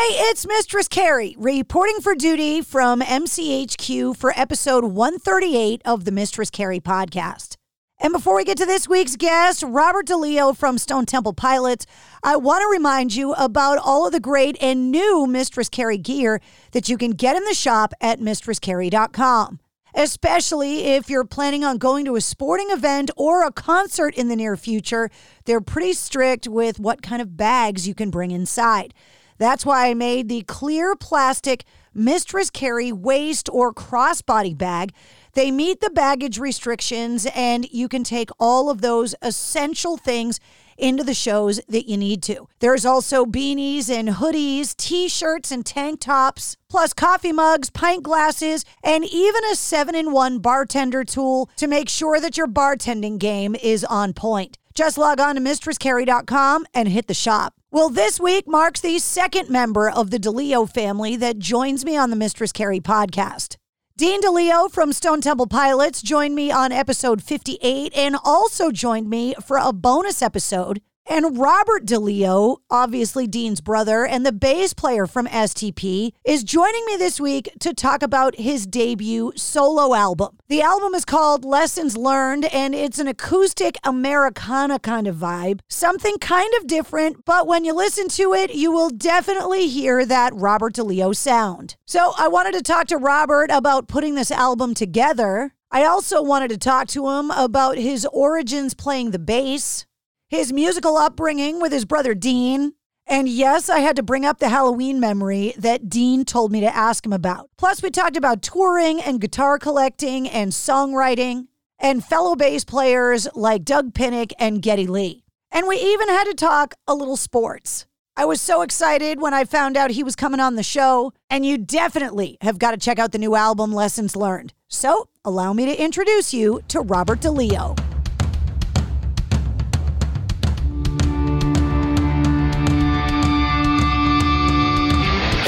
Hey, it's Mistress Carrie reporting for duty from MCHQ for episode 138 of the Mistress Carrie podcast. And before we get to this week's guest, Robert DeLeo from Stone Temple Pilots, I want to remind you about all of the great and new Mistress Carrie gear that you can get in the shop at mistresscarrie.com. Especially if you're planning on going to a sporting event or a concert in the near future, they're pretty strict with what kind of bags you can bring inside. That's why I made the clear plastic Mistress Carrie waist or crossbody bag. They meet the baggage restrictions, and you can take all of those essential things into the shows that you need to. There's also beanies and hoodies, t shirts and tank tops, plus coffee mugs, pint glasses, and even a 7 in 1 bartender tool to make sure that your bartending game is on point. Just log on to mistresscarrie.com and hit the shop. Well, this week marks the second member of the DeLeo family that joins me on the Mistress Carrie podcast. Dean DeLeo from Stone Temple Pilots joined me on episode 58 and also joined me for a bonus episode and Robert DeLeo, obviously Dean's brother and the bass player from STP, is joining me this week to talk about his debut solo album. The album is called Lessons Learned, and it's an acoustic Americana kind of vibe. Something kind of different, but when you listen to it, you will definitely hear that Robert DeLeo sound. So I wanted to talk to Robert about putting this album together. I also wanted to talk to him about his origins playing the bass, his musical upbringing with his brother Dean. And yes, I had to bring up the Halloween memory that Dean told me to ask him about. Plus, we talked about touring and guitar collecting and songwriting and fellow bass players like Doug Pinnick and Geddy Lee. And we even had to talk a little sports. I was so excited when I found out he was coming on the show, and you definitely have got to check out the new album, Lessons Learned. So, allow me to introduce you to Robert DeLeo.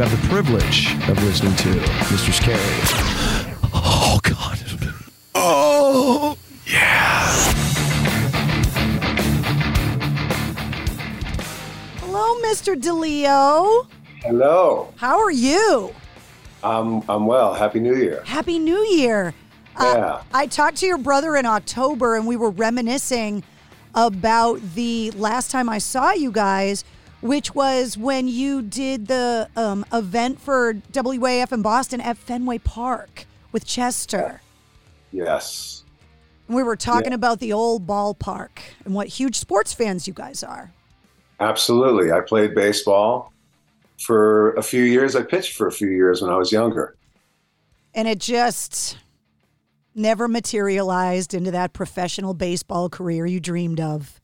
you have the privilege of listening to Mr. Carrie. Oh, God. Oh, yeah. Hello, Mr. DeLeo. Hello. How are you? I'm I'm well. Happy New Year. Happy New Year. Uh, Yeah. I talked to your brother in October and we were reminiscing about the last time I saw you guys, which was when you did the um, event for WAAF in Boston at Fenway Park with Chester. Yes. We were talking Yeah. about the old ballpark and what huge sports fans you guys are. Absolutely. I played baseball for a few years. I pitched for a few years when I was younger. And it just never materialized into that professional baseball career you dreamed of.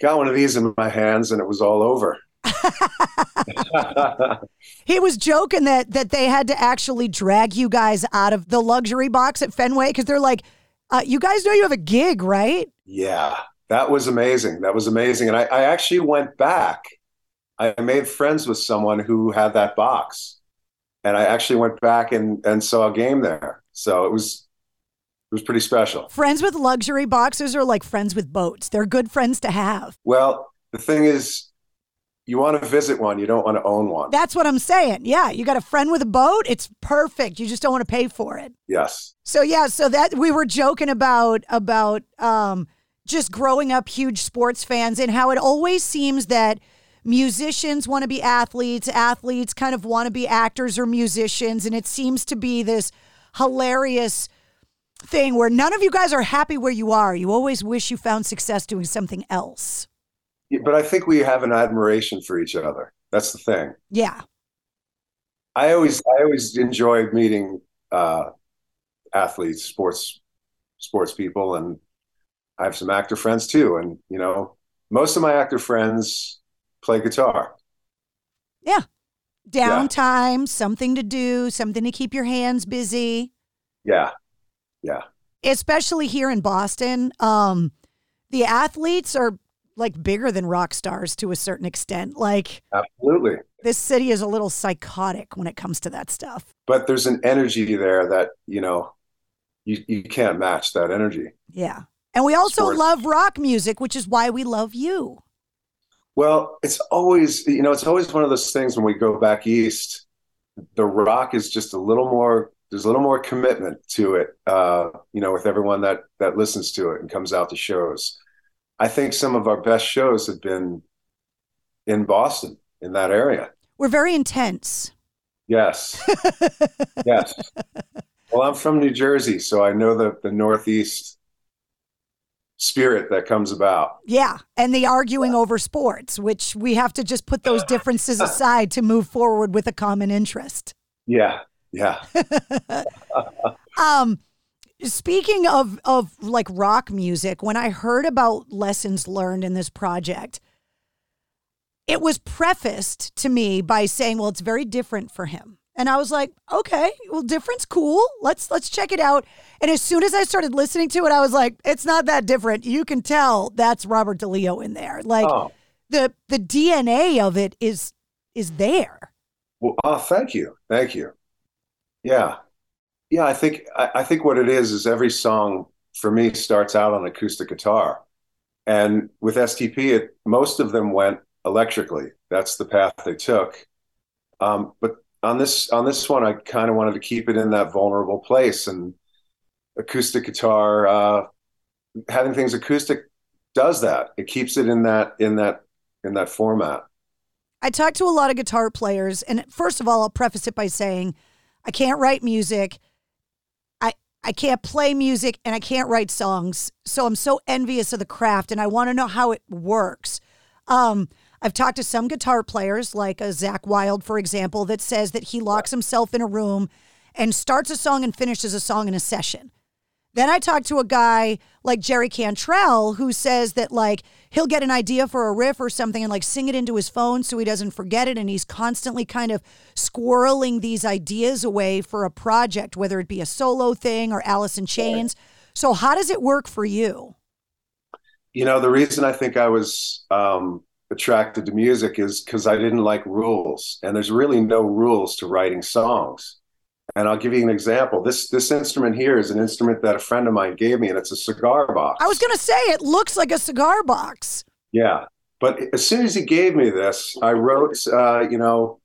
Got one of these in my hands and it was all over. He was joking that that they had to actually drag you guys out of the luxury box at Fenway because they're like, uh, you guys know you have a gig, right? yeah. That was amazing. That was amazing. And I, I actually went back. I made friends with someone who had that box. And I actually went back and, and saw a game there. So it was it was pretty special. Friends with luxury boxes are like friends with boats. They're good friends to have. Well, the thing is, you want to visit one, you don't want to own one. That's what I'm saying. Yeah, you got a friend with a boat. It's perfect. You just don't want to pay for it. Yes. So yeah, so that we were joking about about um, just growing up huge sports fans and how it always seems that musicians want to be athletes, athletes kind of want to be actors or musicians. And it seems to be this hilarious thing where none of you guys are happy where you are. You always wish you found success doing something else. Yeah, but I think we have an admiration for each other. That's the thing. Yeah. I always I always enjoy meeting uh, athletes, sports sports people, and I have some actor friends too. And you know, most of my actor friends play guitar. Yeah. Downtime, yeah. something to do, something to keep your hands busy. Yeah. Yeah. Especially here in Boston. Um, the athletes are like bigger than rock stars to a certain extent. Like Absolutely. This city is a little psychotic when it comes to that stuff. But there's an energy there that, you know, you, you can't match that energy. Yeah. And we also Sports. love rock music, which is why we love you. Well, it's always, you know, it's always one of those things when we go back east, the rock is just a little more, there's a little more commitment to it, uh, you know, with everyone that, that listens to it and comes out to shows. I think some of our best shows have been in Boston, in that area. We're very intense. Yes. yes. Well, I'm from New Jersey, so I know the, the Northeast spirit that comes about. Yeah, and the arguing over sports, which we have to just put those differences aside to move forward with a common interest. Yeah, yeah. um speaking of of like rock music, when I heard about lessons learned in this project, it was prefaced to me by saying, well, it's very different for him. And I was like, okay, well, different's cool. Let's let's check it out. And as soon as I started listening to it, I was like, it's not that different. You can tell that's Robert DeLeo in there. Like oh. the the DNA of it is is there. Well, oh, thank you, thank you. Yeah, yeah. I think I, I think what it is is every song for me starts out on acoustic guitar, and with STP, it most of them went electrically. That's the path they took. Um, but on this on this one, I kind of wanted to keep it in that vulnerable place, and acoustic guitar, uh, having things acoustic, does that. It keeps it in that in that in that format. I talked to a lot of guitar players, and first of all, I'll preface it by saying I can't write music. I I can't play music, and I can't write songs. So I'm so envious of the craft, and I want to know how it works. Um, I've talked to some guitar players, like a Zakk Wylde, for example, that says that he locks himself in a room and starts a song and finishes a song in a session. Then I talked to a guy like Jerry Cantrell who says that like he'll get an idea for a riff or something and like sing it into his phone so he doesn't forget it and he's constantly kind of squirreling these ideas away for a project whether it be a solo thing or Alice in Chains. So how does it work for you? You know, the reason I think I was um attracted to music is because I didn't like rules, and there's really no rules to writing songs. And I'll give you an example. This this instrument here is an instrument that a friend of mine gave me, and it's a cigar box. I was going to say it looks like a cigar box. Yeah, but as soon as he gave me this, I wrote, uh, you know.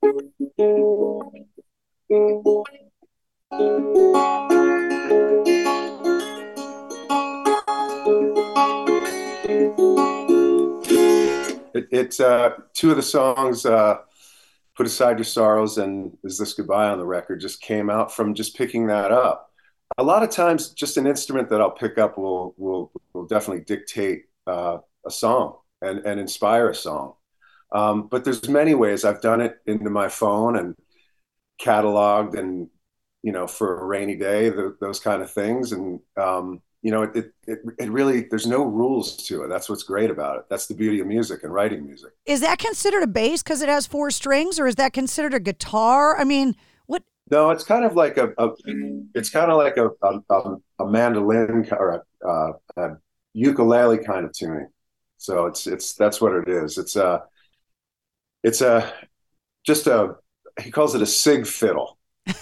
It, it's uh, two of the songs, uh, "Put Aside Your Sorrows" and "Is This Goodbye" on the record, just came out from just picking that up. A lot of times, just an instrument that I'll pick up will will will definitely dictate uh, a song and and inspire a song. Um, but there's many ways I've done it into my phone and cataloged and you know for a rainy day the, those kind of things and um, you know, it, it, it really, there's no rules to it. That's what's great about it. That's the beauty of music and writing music. Is that considered a bass because it has four strings or is that considered a guitar? I mean, what? No, it's kind of like a, a it's kind of like a, a, a mandolin or a, uh, a, ukulele kind of tuning. So it's, it's, that's what it is. It's a, it's a, just a, he calls it a sig fiddle.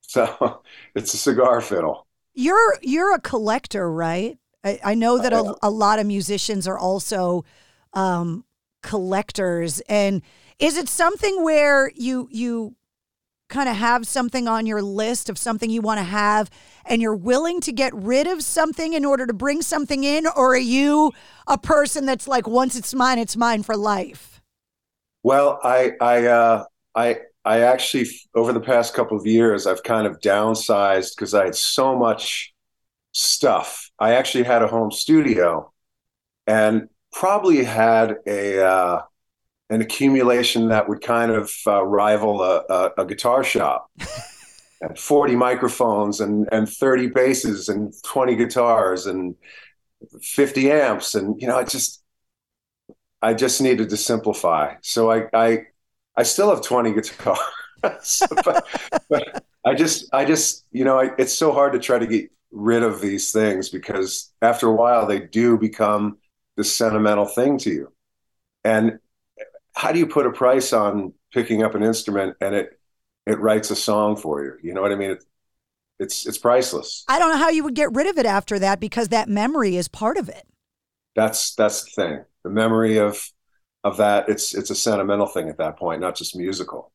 so it's a cigar fiddle. You're you're a collector, right? I, I know that a, a, lot of musicians are also um, collectors. And is it something where you you kind of have something on your list of something you want to have and you're willing to get rid of something in order to bring something in or are you a person that's like once it's mine it's mine for life Well, I I uh, I I actually over the past couple of years I've kind of downsized because I had so much stuff. I actually had a home studio, and probably had a uh, an accumulation that would kind of uh, rival a, a, a guitar shop. and 40 microphones and, and 30 basses and 20 guitars and 50 amps and you know i just i just needed to simplify so i i i still have 20 guitars but, but, i just i just you know I, it's so hard to try to get rid of these things because after a while they do become this sentimental thing to you and how do you put a price on picking up an instrument and it it writes a song for you you know what i mean it, it's it's priceless. I don't know how you would get rid of it after that because that memory is part of it. That's that's the thing. The memory of of that it's it's a sentimental thing at that point, not just musical.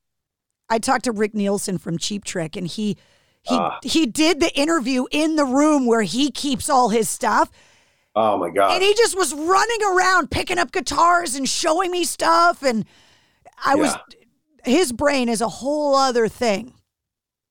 I talked to Rick Nielsen from Cheap Trick and he he uh, he did the interview in the room where he keeps all his stuff. Oh my god. And he just was running around picking up guitars and showing me stuff and I yeah. was his brain is a whole other thing.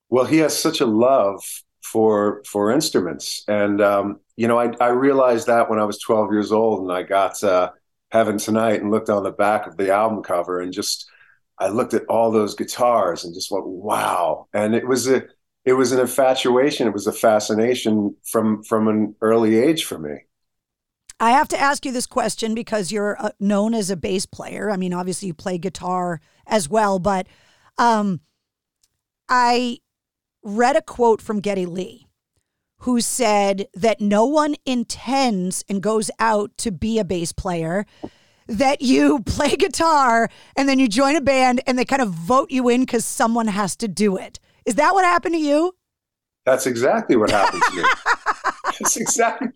Well, he has such a love for for instruments, and um, you know, I, I realized that when I was 12 years old, and I got uh, Heaven Tonight and looked on the back of the album cover, and just I looked at all those guitars and just went, wow! And it was a it was an infatuation. It was a fascination from from an early age for me. I have to ask you this question because you're uh, known as a bass player. I mean, obviously you play guitar as well, but um, I read a quote from Geddy Lee, who said that no one intends and goes out to be a bass player, that you play guitar and then you join a band and they kind of vote you in because someone has to do it. Is that what happened to you? That's exactly what happened to me. that's exactly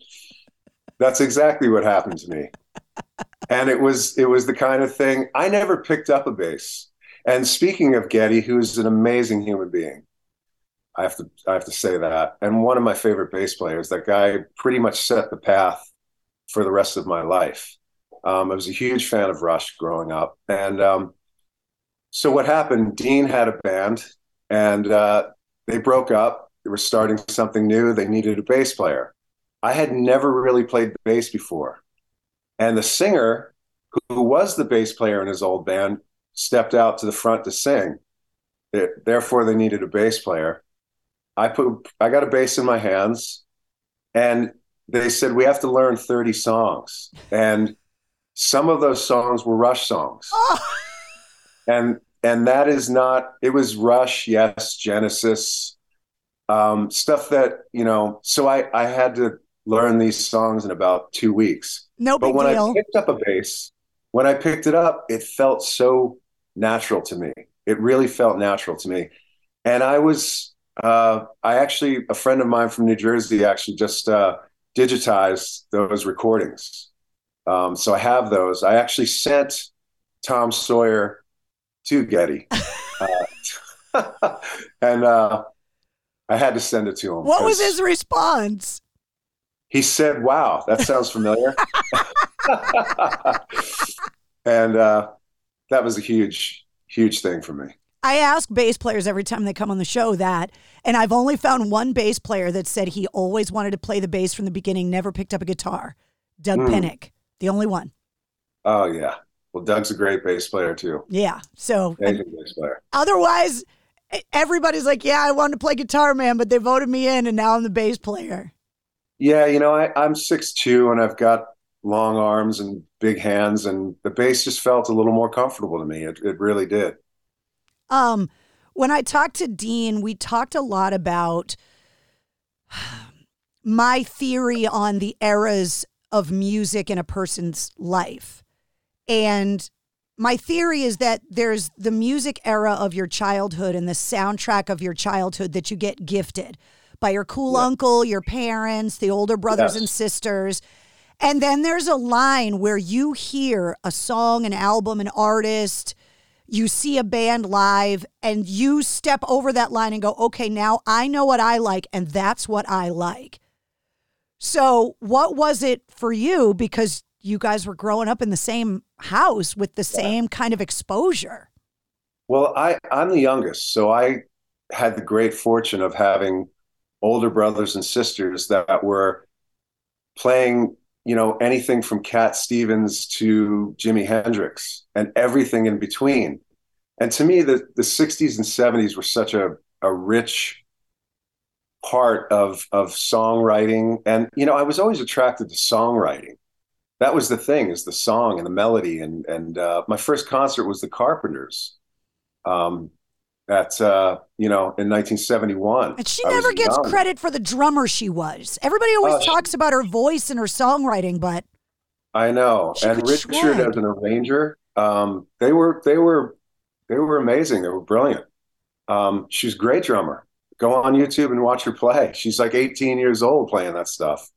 that's exactly what happened to me. And it was it was the kind of thing I never picked up a bass. And speaking of Geddy, who's an amazing human being, I have to I have to say that. And one of my favorite bass players, that guy pretty much set the path for the rest of my life. Um, I was a huge fan of Rush growing up, and um, so what happened? Dean had a band, and uh, they broke up. They were starting something new. They needed a bass player. I had never really played bass before, and the singer, who was the bass player in his old band, stepped out to the front to sing. It, therefore, they needed a bass player I put I got a bass in my hands, and they said we have to learn 30 songs, and some of those songs were Rush songs, oh. and and that is not. It was Rush, yes, Genesis, um, stuff that you know. So I I had to learn these songs in about two weeks. No but when deal. I picked up a bass, when I picked it up, it felt so natural to me. It really felt natural to me, and I was uh, I actually, a friend of mine from New Jersey actually just uh, digitized those recordings. Um, so I have those. I actually sent Tom Sawyer to Geddy. uh, and uh, I had to send it to him. What was his response? He said, Wow, that sounds familiar. and uh, that was a huge, huge thing for me. I ask bass players every time they come on the show that, and I've only found one bass player that said he always wanted to play the bass from the beginning, never picked up a guitar. Doug mm. Pinnick, the only one. Oh yeah, well Doug's a great bass player too. Yeah, so bass player. Otherwise, everybody's like, "Yeah, I wanted to play guitar, man," but they voted me in, and now I'm the bass player. Yeah, you know, I, I'm six two, and I've got long arms and big hands, and the bass just felt a little more comfortable to me. It, it really did. Um, when I talked to Dean, we talked a lot about my theory on the eras of music in a person's life. And my theory is that there's the music era of your childhood and the soundtrack of your childhood that you get gifted by your cool yeah. uncle, your parents, the older brothers yes. and sisters. And then there's a line where you hear a song, an album, an artist, you see a band live and you step over that line and go, okay, now I know what I like and that's what I like. So, what was it for you? Because you guys were growing up in the same house with the same kind of exposure. Well, I, I'm the youngest, so I had the great fortune of having older brothers and sisters that were playing, you know, anything from Cat Stevens to Jimi Hendrix and everything in between. And to me, the, the 60s and 70s were such a, a rich part of of songwriting. And, you know, I was always attracted to songwriting. That was the thing, is the song and the melody. And and uh, my first concert was the Carpenters. Um, at uh, you know in 1971. And she never gets young. credit for the drummer she was. Everybody always uh, talks about her voice and her songwriting, but I know. And Richard shred. as an arranger, um, they were they were they were amazing. They were brilliant. Um, she's a great drummer. Go on YouTube and watch her play. She's like 18 years old playing that stuff.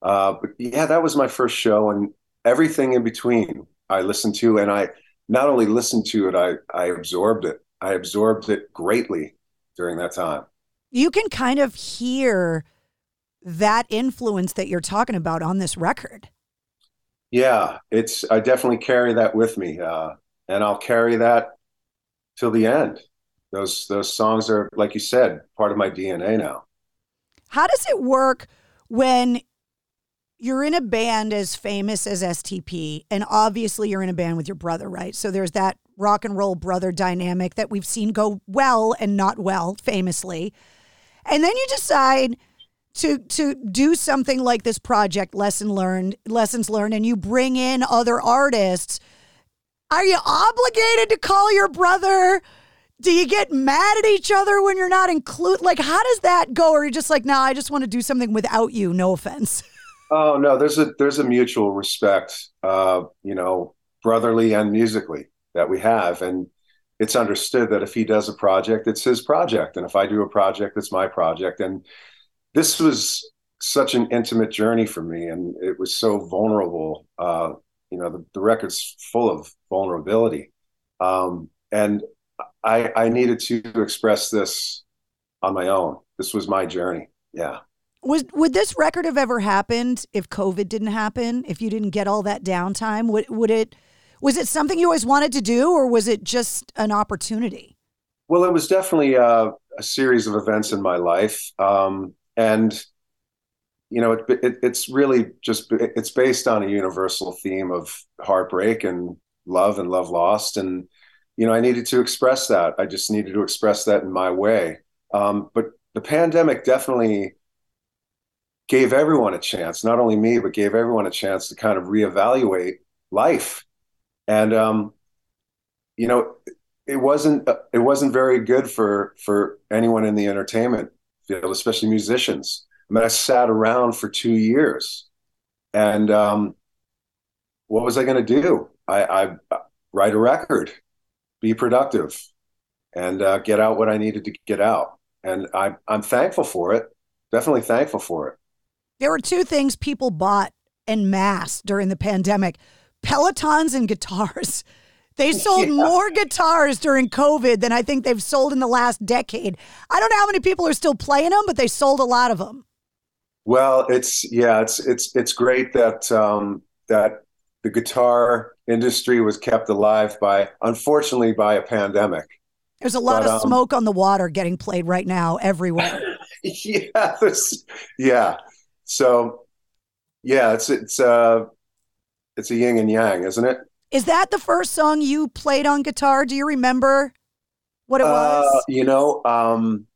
Uh, but yeah, that was my first show, and everything in between I listened to, and I not only listened to it, I I absorbed it. I absorbed it greatly during that time. You can kind of hear that influence that you're talking about on this record. Yeah, it's I definitely carry that with me, uh, and I'll carry that till the end. Those those songs are, like you said, part of my DNA now. How does it work when you're in a band as famous as STP, and obviously you're in a band with your brother, right? So there's that rock and roll brother dynamic that we've seen go well and not well, famously. And then you decide to to do something like this project, lesson learned, lessons learned, and you bring in other artists. Are you obligated to call your brother? Do you get mad at each other when you're not included? Like, how does that go? Or are you just like, no, nah, I just want to do something without you? No offense. Oh no, there's a there's a mutual respect, uh, you know, brotherly and musically that we have. And it's understood that if he does a project, it's his project. And if I do a project, it's my project. And this was such an intimate journey for me. And it was so vulnerable. Uh, you know, the, the, record's full of vulnerability. Um, and I, I needed to express this on my own. This was my journey. Yeah. Was would this record have ever happened if COVID didn't happen? If you didn't get all that downtime, would would it was it something you always wanted to do, or was it just an opportunity? Well, it was definitely a, a series of events in my life, um, and you know, it, it, it's really just it's based on a universal theme of heartbreak and love and love lost, and you know, I needed to express that. I just needed to express that in my way. Um, but the pandemic definitely gave everyone a chance, not only me, but gave everyone a chance to kind of reevaluate life and um, you know, it wasn't it wasn't very good for for anyone in the entertainment field, especially musicians. I mean, I sat around for two years, and um, what was I going to do? I, I write a record, be productive, and uh, get out what I needed to get out. And I, I'm thankful for it. Definitely thankful for it. There were two things people bought en masse during the pandemic Pelotons and guitars. They sold yeah. more guitars during COVID than I think they've sold in the last decade. I don't know how many people are still playing them, but they sold a lot of them. Well, it's yeah, it's it's it's great that um, that the guitar industry was kept alive by, unfortunately, by a pandemic. There's a lot but, of um, smoke on the water getting played right now everywhere. yeah, yeah. So, yeah, it's it's uh, it's a yin and yang, isn't it? Is that the first song you played on guitar? Do you remember what it uh, was? You know, um,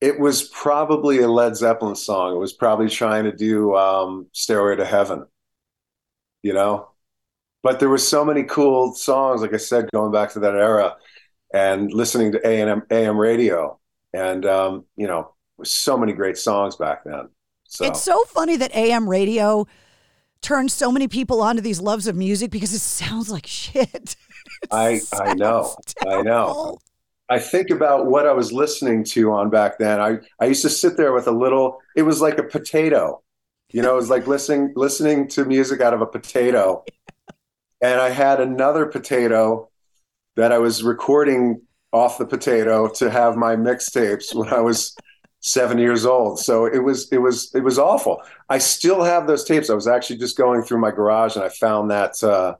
it was probably a Led Zeppelin song. It was probably trying to do um, "Stairway to Heaven." You know, but there were so many cool songs. Like I said, going back to that era and listening to AM AM radio, and um, you know, so many great songs back then. So. It's so funny that AM radio turned so many people onto these loves of music because it sounds like shit. I I know. Terrible. I know. I think about what I was listening to on back then. I, I used to sit there with a little it was like a potato. You know, it was like listening listening to music out of a potato. And I had another potato that I was recording off the potato to have my mixtapes when I was seven years old. So it was it was it was awful. I still have those tapes. I was actually just going through my garage and I found that uh,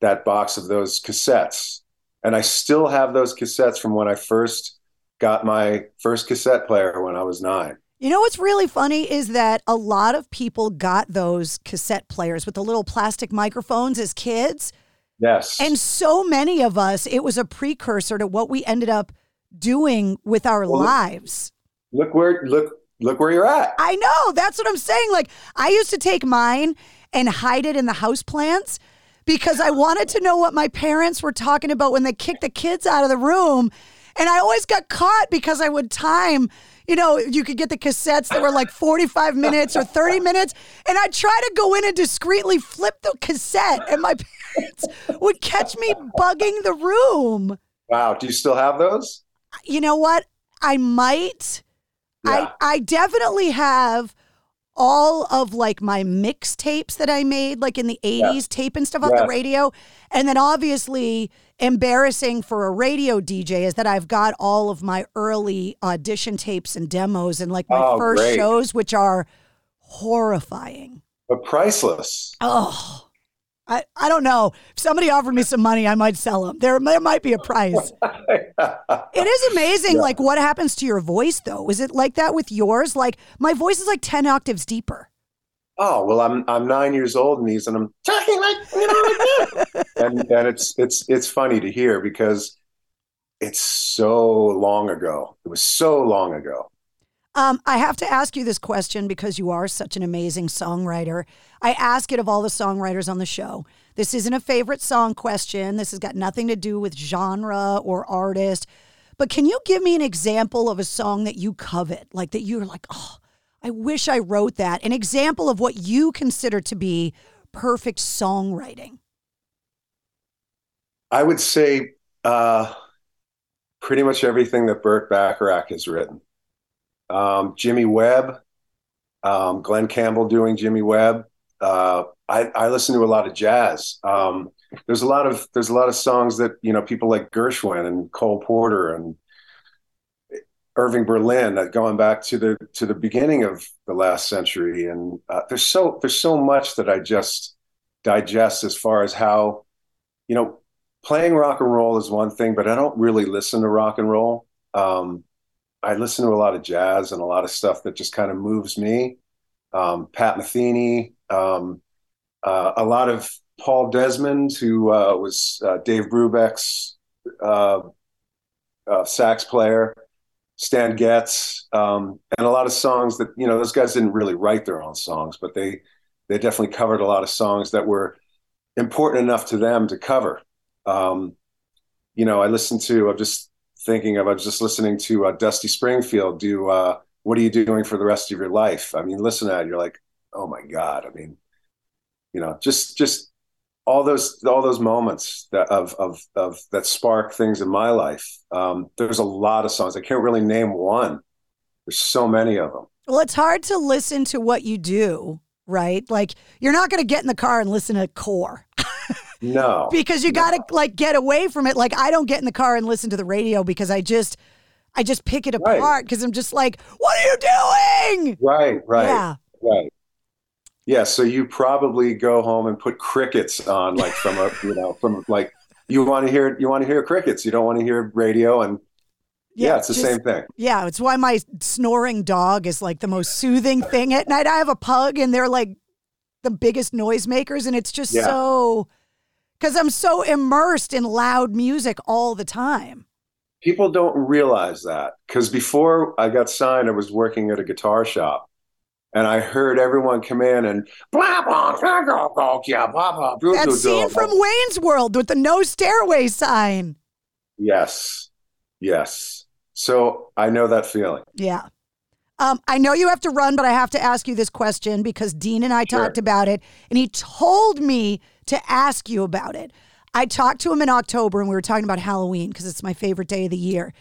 that box of those cassettes, and I still have those cassettes from when I first got my first cassette player when I was nine. You know what's really funny is that a lot of people got those cassette players with the little plastic microphones as kids. Yes. And so many of us, it was a precursor to what we ended up doing with our well, lives. Look where look look where you're at. I know. That's what I'm saying. Like I used to take mine and hide it in the house plants because I wanted to know what my parents were talking about when they kicked the kids out of the room. And I always got caught because I would time you know, you could get the cassettes that were like 45 minutes or 30 minutes. And I'd try to go in and discreetly flip the cassette, and my parents would catch me bugging the room. Wow. Do you still have those? You know what? I might. Yeah. I, I definitely have all of like my mixtapes that I made, like in the 80s, yeah. tape and stuff yeah. off the radio. And then obviously, embarrassing for a radio DJ is that I've got all of my early audition tapes and demos and like my oh, first great. shows, which are horrifying. But priceless. Oh. I, I don't know. If somebody offered me some money, I might sell them. There, there might be a price. it is amazing, yeah. like what happens to your voice, though. Is it like that with yours? Like my voice is like ten octaves deeper. Oh well, I'm I'm nine years old in these, and I'm talking like you know like that. and and it's it's it's funny to hear because it's so long ago. It was so long ago. Um, I have to ask you this question because you are such an amazing songwriter. I ask it of all the songwriters on the show. This isn't a favorite song question. This has got nothing to do with genre or artist. But can you give me an example of a song that you covet, like that you're like, oh, I wish I wrote that? An example of what you consider to be perfect songwriting. I would say uh, pretty much everything that Burt Bacharach has written um, Jimmy Webb, um, Glen Campbell doing Jimmy Webb. Uh, I, I, listen to a lot of jazz. Um, there's a lot of there's a lot of songs that you know people like Gershwin and Cole Porter and Irving Berlin that going back to the to the beginning of the last century. And uh, there's so there's so much that I just digest as far as how you know playing rock and roll is one thing, but I don't really listen to rock and roll. Um, I listen to a lot of jazz and a lot of stuff that just kind of moves me. Um, Pat Metheny, um, uh, a lot of Paul Desmond, who uh, was uh, Dave Brubeck's uh, uh, sax player, Stan Getz, um, and a lot of songs that you know those guys didn't really write their own songs, but they they definitely covered a lot of songs that were important enough to them to cover. Um, you know, I listened to. I've just thinking of. I was just listening to uh, Dusty Springfield do uh, "What Are You Doing for the Rest of Your Life." I mean, listen to that, you're like, oh my god. I mean, you know, just just all those all those moments that of of of that spark things in my life. Um, there's a lot of songs. I can't really name one. There's so many of them. Well, it's hard to listen to what you do, right? Like you're not going to get in the car and listen to core. No. because you got to like get away from it. Like I don't get in the car and listen to the radio because I just I just pick it apart because I'm just like, what are you doing? Right, right. Yeah. Right. Yeah, so you probably go home and put crickets on like from a, you know, from like you want to hear you want to hear crickets. You don't want to hear radio and yeah, yeah it's the just, same thing. Yeah, it's why my snoring dog is like the most soothing thing at night. I have a pug and they're like the biggest noisemakers and it's just yeah. so because I'm so immersed in loud music all the time. People don't realize that because before I got signed, I was working at a guitar shop and I heard everyone come in and blah blah blah blah blah blah blah. blah that scene from Wayne's World with the no stairway sign. Yes, yes. So I know that feeling. Yeah. Um, I know you have to run, but I have to ask you this question because Dean and I sure. talked about it, and he told me to ask you about it. I talked to him in October, and we were talking about Halloween because it's my favorite day of the year.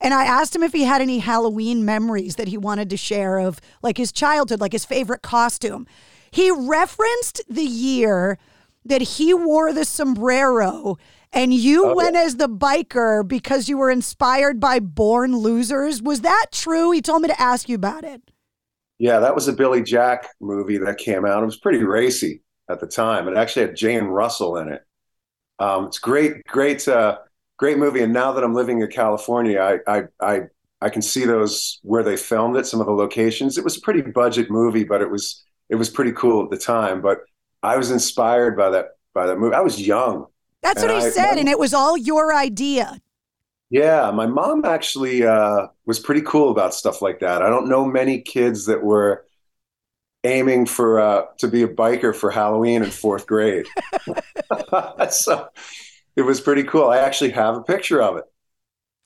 And I asked him if he had any Halloween memories that he wanted to share of like his childhood, like his favorite costume. He referenced the year that he wore the sombrero and you Oh, went as the biker because you were inspired by Born Losers. Was that true? He told me to ask you about it. Yeah, that was a Billy Jack movie that came out. It was pretty racy at the time. It actually had Jane Russell in it. Um, it's great, great, uh, great movie. And now that I'm living in California, I, I, I, I can see those where they filmed it. Some of the locations. It was a pretty budget movie, but it was it was pretty cool at the time. But I was inspired by that by that movie. I was young. That's what he I- said, and it was all your idea. Yeah, my mom actually uh, was pretty cool about stuff like that. I don't know many kids that were aiming for uh, to be a biker for Halloween in fourth grade. so it was pretty cool. I actually have a picture of it.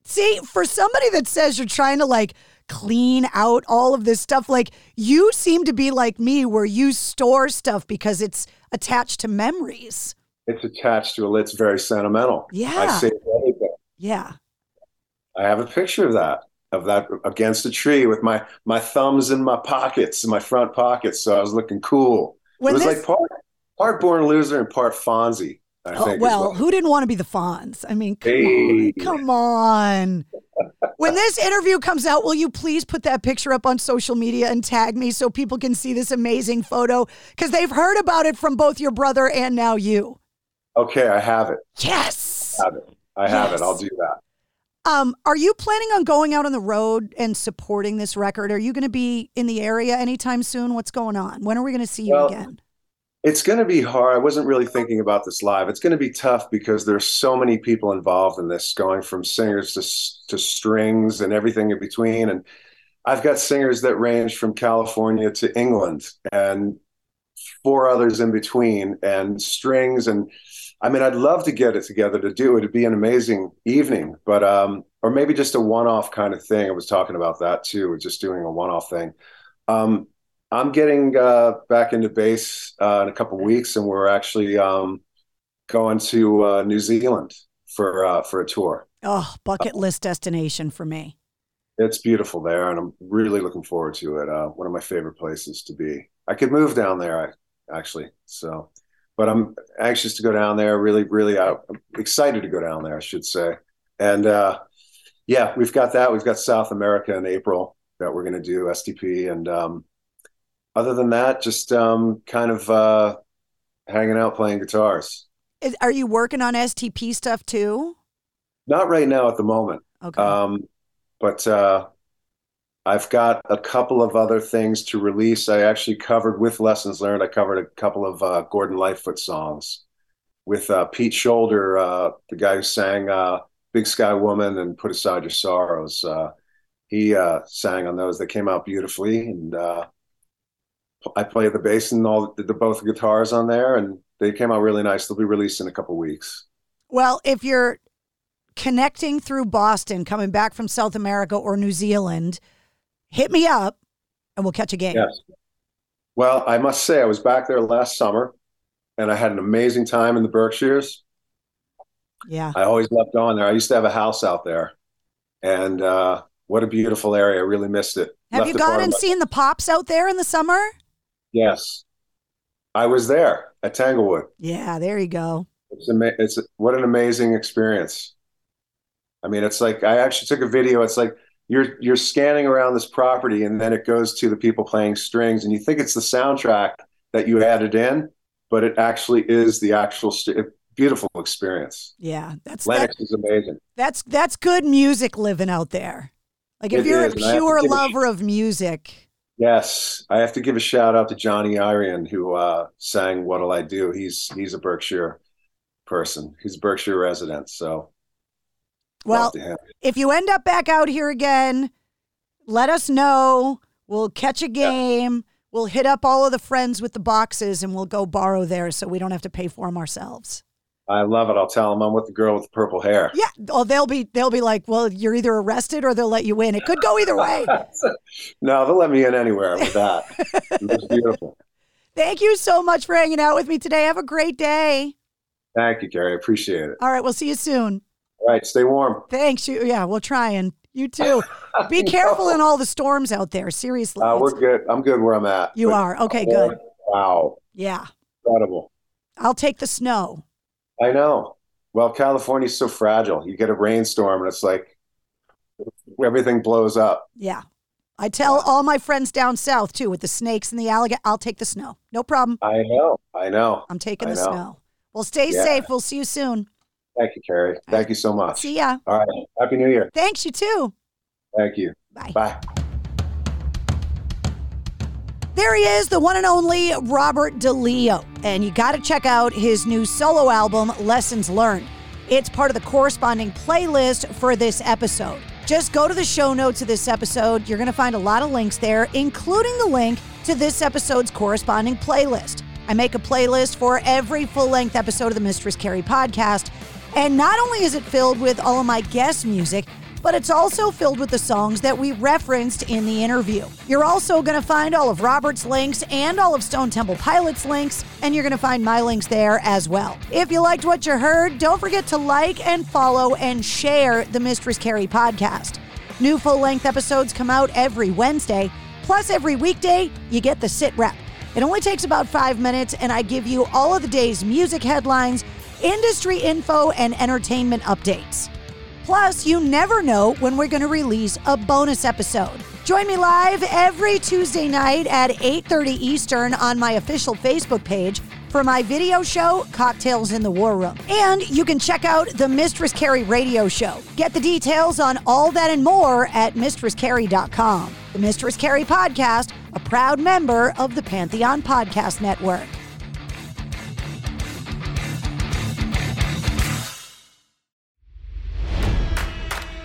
See, for somebody that says you're trying to like clean out all of this stuff, like you seem to be like me where you store stuff because it's attached to memories. It's attached to it. It's very sentimental. Yeah. I saved everything. Yeah. I have a picture of that of that against a tree with my my thumbs in my pockets, in my front pockets. So I was looking cool. When it was this- like part part born loser and part Fonzie. I Oh, think. well, what- who didn't want to be the Fonz? I mean, come Hey. on. Come on. when this interview comes out, will you please put that picture up on social media and tag me so people can see this amazing photo? Because they've heard about it from both your brother and now you. Okay, I have it. Yes. I have it. I have Yes. it. I'll do that. Um, are you planning on going out on the road and supporting this record? Are you going to be in the area anytime soon? What's going on? When are we going to see you Well, again? It's going to be hard. I wasn't really thinking about this live. It's going to be tough because there's so many people involved in this, going from singers to to strings and everything in between. And I've got singers that range from California to England, and four others in between, and strings. And I mean, I'd love to get it together to do it. It'd be an amazing evening, but um, or maybe just a one-off kind of thing. I was talking about that too, just doing a one-off thing. Um, I'm getting uh, back into bass uh, in a couple weeks, and we're actually um, going to uh, New Zealand for uh, for a tour. Oh, bucket list destination for me. It's beautiful there, and I'm really looking forward to it. Uh, one of my favorite places to be. I could move down there, I, actually. So, but I'm anxious to go down there. Really, really uh, excited to go down there, I should say. And uh, yeah, we've got that. We've got South America in April that we're going to do STP, and um, other than that, just um, kind of uh, hanging out, playing guitars. Is, are you working on STP stuff too? Not right now at the moment. Okay. Um, but uh, I've got a couple of other things to release. I actually covered with Lessons Learned. I covered a couple of uh, Gordon Lightfoot songs with uh, Pete Shoulder, uh, the guy who sang uh, "Big Sky Woman" and "Put Aside Your Sorrows." Uh, he uh, sang on those. They came out beautifully, and I played the bass and all the, the both guitars on there, and they came out really nice. They'll be released in a couple weeks. Well, if you're connecting through Boston, coming back from South America or New Zealand, hit me up and we'll catch a game. Yes. Well, I must say, I was back there last summer and I had an amazing time in the Berkshires. Yeah. I always loved going there. I used to have a house out there. And uh, what a beautiful area. I really missed it. Have Left you gone and seen the pops out there in the summer? Yes. I was there at Tanglewood. Yeah, there you go. It's, ama- it's what an amazing experience. I mean, it's like I actually took a video. It's like you're you're scanning around this property, and then it goes to the people playing strings, and you think it's the soundtrack that you added in, but it actually is the actual st- beautiful experience. Yeah, that's Lenox that, is amazing. that's that's good music living out there. Like if It you're is, a and I have to pure give a lover of music, Yes, I have to give a shout out to Johnny Irion who uh, sang "What'll I Do." He's he's a Berkshire person. He's a Berkshire resident, so well, love to him. if you end up back out here again, let us know. We'll catch a game. We'll hit up all of the friends with the boxes and we'll go borrow there so we don't have to pay for them ourselves. I love it. I'll tell them I'm with the girl with the purple hair. Yeah. Oh, they'll be they'll be like, well, you're either arrested or they'll let you in. It could go either way. No, they'll let me in anywhere with that. It's beautiful. Thank you so much for hanging out with me today. Have a great day. Thank you, Gary. I appreciate it. All right, we'll see you soon. All right, stay warm. Thanks. You yeah, we'll try and you too. Be careful in all the storms out there. Seriously. Uh, we're good. I'm good where I'm at. You But- are. Okay, good. Wow. Yeah. Incredible. I'll take the snow. I know. Well, California's so fragile. You get a rainstorm and it's like everything blows up. Yeah. I tell all my friends down south too with the snakes and the alligator, I'll take the snow. No problem. I know. I know. I'm taking I the know. snow. Well, stay Yeah. safe. We'll see you soon. Thank you, Carrie. Thank you so much. See ya. All right. Happy New Year. Thanks, you too. Thank you. Bye. Bye. There he is, the one and only Robert DeLeo. And you got to check out his new solo album, Lessons Learned. It's part of the corresponding playlist for this episode. Just go to the show notes of this episode. You're going to find a lot of links there, including the link to this episode's corresponding playlist. I make a playlist for every full length episode of the Mistress Carrie podcast. And not only is it filled with all of my guest music, but it's also filled with the songs that we referenced in the interview. You're also going to find all of Robert's links and all of Stone Temple Pilots links, and you're going to find my links there as well. If you liked what you heard, don't forget to like and follow and share the Mistress Carrie podcast. New full length episodes come out every Wednesday, plus every weekday, you get the sit rep. It only takes about five minutes, and I give you all of the day's music headlines, industry info, and entertainment updates. Plus, you never know when we're going to release a bonus episode. Join me live every Tuesday night at 8:30 Eastern on my official Facebook page for my video show Cocktails in the War Room. And you can check out the Mistress Carrie radio show. Get the details on all that and more at mistresscarrie.com. The Mistress Carrie podcast, a proud member of the Pantheon Podcast Network.